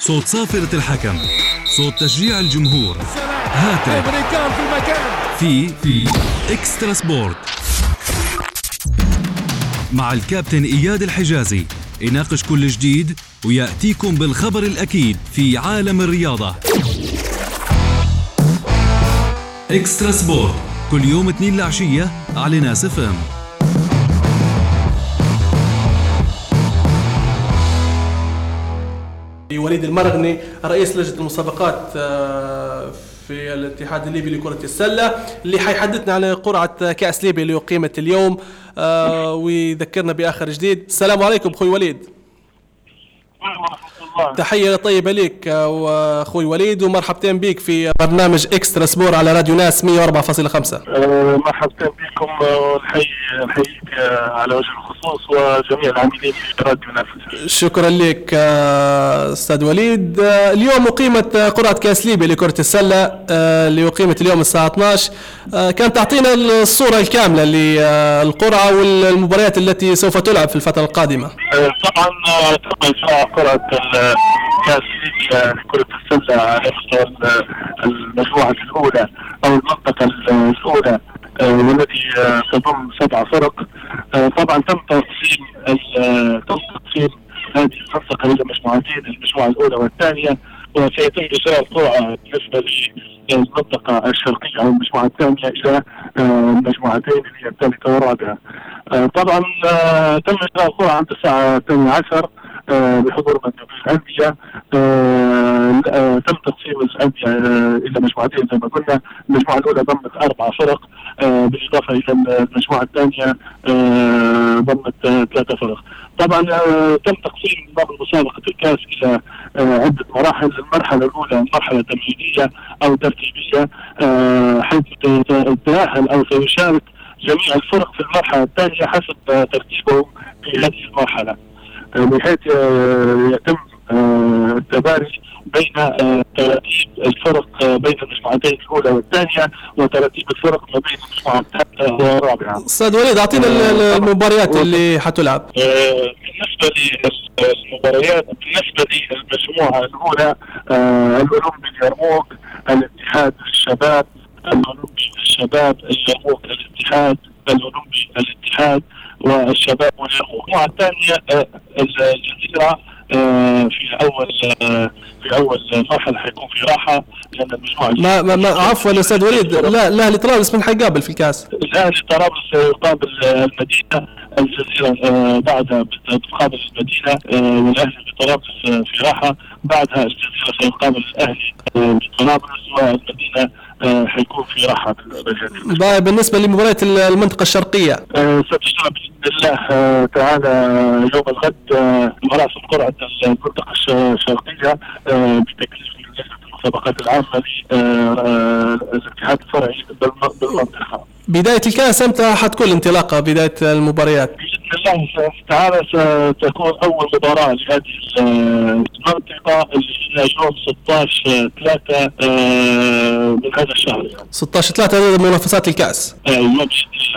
صوت صافرة الحكم صوت تشجيع الجمهور. هاتف. في في Extra Sport. مع الكابتن إياد الحجازي يناقش كل جديد ويأتيكم بالخبر الأكيد في عالم الرياضة. Extra Sport كل يوم اثنين العشيه على ناس إف وليد المرغني رئيس لجنة المسابقات آه، في الاتحاد الليبي لكرة السلة اللي حيحدثنا على قرعة كأس ليبيا اللي أقيمت اليوم آه، ويذكرنا بآخر جديد. السلام عليكم أخوي وليد. تحية طيبة لك آه، وأخوي وليد ومرحبتين بك في برنامج إكسترا سبور على راديو ناس 104.5 آه، مرحبا بكم ونحيي نحييك آه، على وجه الخصوص وجميع العاملين في راديو نفس شكرا لك آه، أستاذ وليد. آه، اليوم أقيمت آه، قرعة كأس ليبيا لكرة السلة آه، اللي أقيمت اليوم الساعة 12 آه، كانت تعطينا الصورة الكاملة للقرعة والمباريات التي سوف تلعب في الفترة القادمة. آه، طبعا قرعة ال- كأس ليبيا لكرة السلة على مستوى ال- المجموعة الأولى أو المنطقة آه، والتي آه، تضم سبع فرق آه، طبعا تم تقسيم تم تقسيم هذه المنطقة إلى مجموعتين المجموعة الأولى والثانية وسيتم اجراء القرعه بالنسبة للمنطقة الشرقية أو المجموعة الثانية إلى آه، المجموعتين اللي هي الثالثه والرابعه. آه، طبعا تم إجراء القرعه عند الساعة 12 آه، بحضور مندوبي الانديه آه، تم تقسيم الانديه آه، إلى مجموعتين زي ما قلنا، المجموعة الأولى ضمت أربع فرق آه، بالإضافة إلى المجموعة الثانية آه، ضمت ثلاثة فرق. طبعا تم تقسيم نظام مسابقة الكاس إلى آه، عدة مراحل، المرحلة الأولى مرحلة تمهيدية أو ترتيبية آه، حيث تتأهل أو سيشارك جميع الفرق في المرحلة الثانية حسب ترتيبهم في هذه المرحلة. آه، بحيث يتم التباري بين آه، ترتيب الفرق آه، بين المجموعتين الأولى والثانية وترتيب الفرق ما بين المجموعه الثالثة والرابعة. أستاذ وليد اعطينا ال- ال- المباريات اللي حتلعب. آه، بالنسبة للمباريات بالنسبة للمجموعة الأولى آه، الأولمبي اليرموك الاتحاد الشباب الأولمبي الشباب اليرموك الاتحاد الأولمبي الاتحاد والشباب واليرموك المجموعه الثانية آه، الجزيرة آه، في أول آه، في أول مرحله حيكون في راحة لأن المجموعة ما, ما, ما عفوا أستاذ وليد. لا لا لطرابلس من حيقابل في الكاس. الاهلي طرابلس يقابل المدينة الجزيرة آه، بعدها بتقابل المدينة آه، والأهلي بطرابلس آه، في راحة. بعدها الجزيرة سيقابل الأهلي آه، بطرابلس والمدينة آه، حيكون في راحة. بقى بالنسبة لمباريات ال- المنطقة الشرقية آه، ستجرى بإذن الله آه، تعالى يوم الغد آه، مراسم قرعه المنطقة الش- الشرقية آه، بتكليف المسابقات العامة للاتحاد الفرعي بالم- بالمنطقة. بداية الكاس إمتى حتكون الانطلاقه بداية المباريات الله تعالى ستكون أول مباراة لهذه المنطقة اللي هي يوم 16 3 من هذا الشهر 16 3 هذه منافسات الكأس. أيوه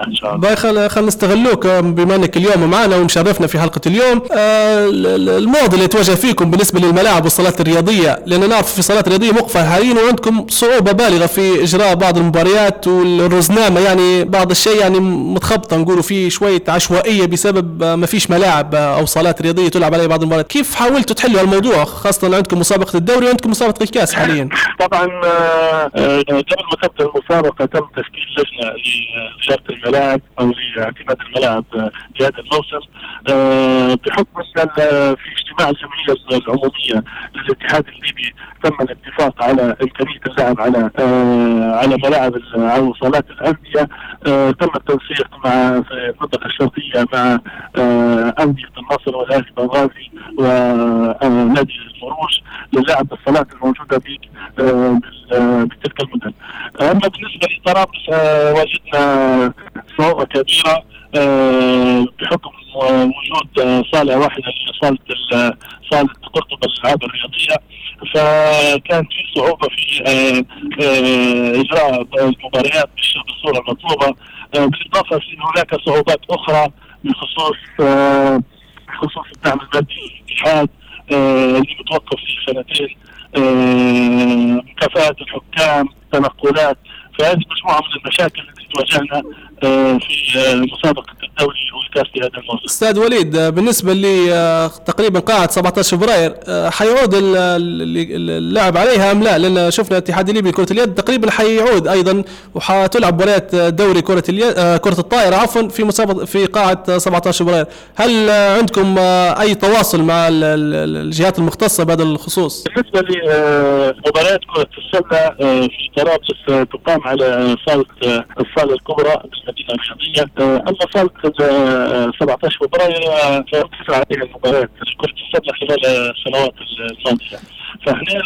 إن شاء الله. باي خل خل نستغلوك آه، بما أنك اليوم معنا ومشرفنا في حلقة اليوم آه، ال- ال- المعضله اللي تواجه فيكم بالنسبة للملاعب والصالات الرياضية لأن نعرف في صالات رياضيه موقفه حاليا وعندكم صعوبة بالغة في إجراء بعض المباريات والرزنامة يعني بعض الشيء يعني متخبطة نقولوا في شوية عشوائية بسبب آه، ما فيش ملاعب آه، أو صالات رياضية تلعب عليها بعض المباريات. كيف حاولتوا تحلوا الموضوع خاصة عندكم مسابقة الدوري وعندكم مسابقة الكاس حاليا؟ طبعا آه، آه، قبل ما تبدا المسابقة. تم تشكيل لجنة لإدارة الملاعب أو لأعتماد الملاعب آه، لهذا الموسم. آه، بحكم أن ال- في اجتماع الجمعيه العمومية للاتحاد الليبي تم الاتفاق على إمكانية اللعب على آه، على ملاعب أو صالات الأندية. آه، تم التنسيق مع في المنطقة الشرقية مع آه، انديه النصر والاهلي بنغازي ونادي الفروش للعب بالصالات الموجودة ب آه، بال- آه، بتلك المدن. أما بالنسبة لطرابلس آه، وجدنا صعوبه كبيرة آه، بحكم وجود آه، صالة واحدة صالة ال- صالة قرطبة للالعاب الرياضية فكان في صعوبة في آه، آه، إجراء المباريات بالصورة المطلوبه آه، بالإضافة إلى هناك صعوبات أخرى بخصوص آه، بخصوص الدعم المادي للاتحاد اللي متوقف في سنتين مكافآت الحكام تنقلات. فهذه مجموعة من المشاكل التي تواجهنا في مسابقة الدوري والكاس لهذا الموسم. أستاذ وليد بالنسبة لي تقريبا قاعه 17 فبراير حيعود اللعب عليها أم لا؟ لأن شفنا الاتحاد الليبي لكره اليد تقريبا حيعود أيضا وحتلعب مباريات دوري كرة اليد كرة الطائرة عفوا في مسابقة في قاعة 17 فبراير، هل عندكم أي تواصل مع الجهات المختصة بهذا الخصوص؟ بالنسبة لمباريات كرة السلة في طرابلس تقام على صاله الصاله الكبرى بالمدينة الرياضيه أما صاله 17 فبراير فتسعى عليها المباريات. لكره السله خلال السنوات الماضية. فاحنا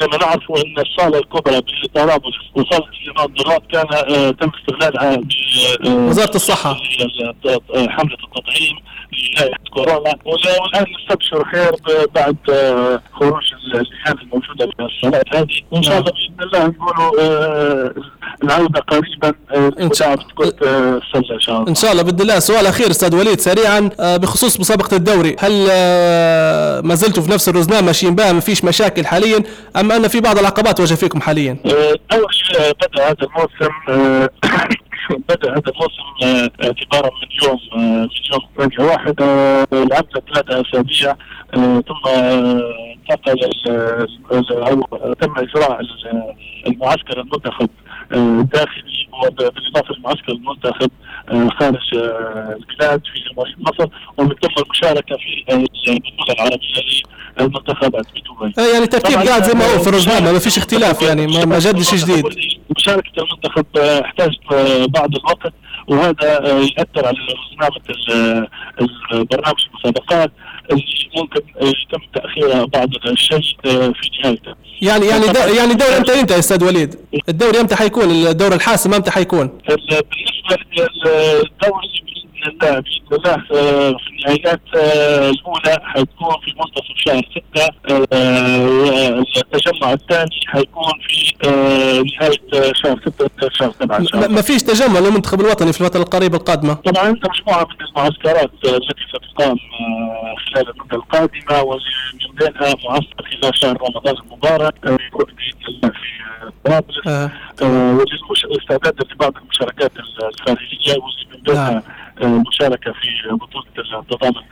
زي ما نعرفوا أن الصالة الكبرى بطرابلس وصاله الإمام ضراب كان تم استغلالها وزارة الصحة. حملة التطعيم. كورونا. والآن نستبشر خير بعد خروج اللجان الموجوده في الصالات هذه. وإن شاء الله بإذن الله نقولوا العودة قريبا إن شاء الله السله إن شاء الله. إن شاء الله بإذن الله. سؤال أخير أستاذ وليد سريعا بخصوص مسابقة الدوري. هل ما زلتوا في نفس الرزنامه ماشيين بها؟ ما فيش مشاكل حاليا؟ أم أن في بعض العقبات واجه فيكم حاليا؟ الدوري بدأ هذا الموسم بدأ هذا الموسم اعتبارا من يوم من يوم 8 واحد لعبنا ثلاثة أسابيع ثم انتقل تم إجراء المعسكر المنتخب الداخلي بالإضافة للمعسكر المنتخب خارج البلاد في مصر ومن ثم المشاركة في البطولة العربيه للمنتخبات بدبي. يعني ترتيب قاعد زي ما هو في الرزنامه ما فيش اختلاف يعني ما جدش جديد. مشاركة المنتخب احتاجت بعض الوقت وهذا ياثر على رزنامه البرنامج المسابقات اللي ممكن يتم تاخيرها بعض الشيء في نهايته. يعني يعني دو يعني الدوري إمتى ينتهي أستاذ وليد؟ الدوري أمتى حيكون؟ الدور الحاسم أمتى حيكون؟ بالنسبة للدوري الله باذن الله في النهايات الاولى حتكون في منتصف شهر 6 التجمع الثاني حيكون في نهايه شهر 6 شهر 7 ما فيش تجمع للمنتخب الوطني في الفترة القريبة القادمة طبعا مجموعة من المعسكرات التي ستقام خلال المدة القادمة واللي من بينها معسكر خلال شهر رمضان المبارك يكون باذن الله في طرابلس آه. والاستعداد لبعض المشاركات الخارجيه واللي من بينها مشاركة في بطولة التضامن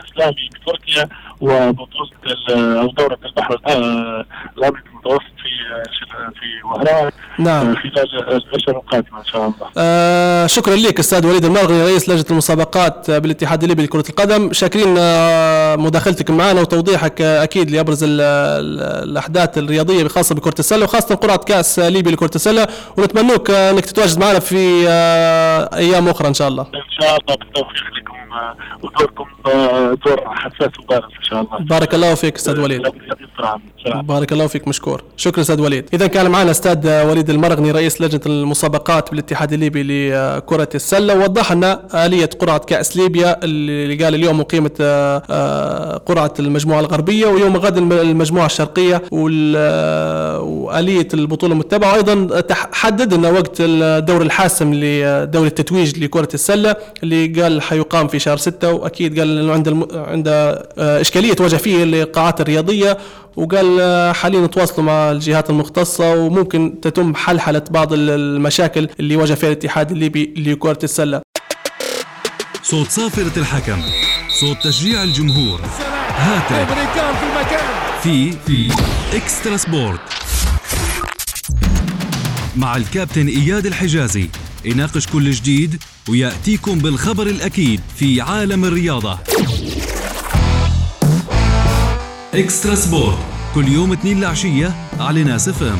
الإسلامي بتركيا وبطولة أو دورة البحر الأبيض المتوسط. في في وهران نعم خلال الأشهر القادمة إن شاء الله. آه شكرا لك أستاذ وليد المرغني رئيس لجنة المسابقات بالاتحاد الليبي لكرة القدم. شاكرين مداخلتك معنا وتوضيحك أكيد لأبرز الأحداث الرياضية خاصة بكرة السلة وخاصة قرعة كأس ليبي لكرة السلة. ونتمنوك أنك تتواجد معنا في أيام أخرى إن شاء الله. إن شاء الله بالتوفيق لكم ودوركم دور حساس وبارز إن شاء الله. بارك الله فيك أستاذ وليد. بارك الله فيك مشكور. شكرا أستاذ وليد. اذا كان معنا أستاذ وليد المرغني رئيس لجنة المسابقات بالاتحاد الليبي لكرة السلة ووضح لنا آلية قرعة كأس ليبيا اللي قال اليوم اقيمت قرعة المجموعة الغربية ويوم غد المجموعة الشرقية وآلية البطولة المتبعة. وأيضا حدد لنا وقت الدور الحاسم لدوري التتويج لكرة السلة اللي قال حيقام في شهر 6 وأكيد قال إنه عند الم... عند إشكالية تواجه فيه القاعات الرياضية وقال حاليا تواصلوا مع الجهات المختصة وممكن تتم حلحلة بعض المشاكل اللي واجه فيها الاتحاد الليبي لكرة السلة. صوت صافرة الحكم صوت تشجيع الجمهور. هاتف. في في Extra Sport. مع الكابتن إياد الحجازي يناقش كل جديد ويأتيكم بالخبر الأكيد في عالم الرياضة. Extra Sport كل يوم اثنين العشيه على ناس FM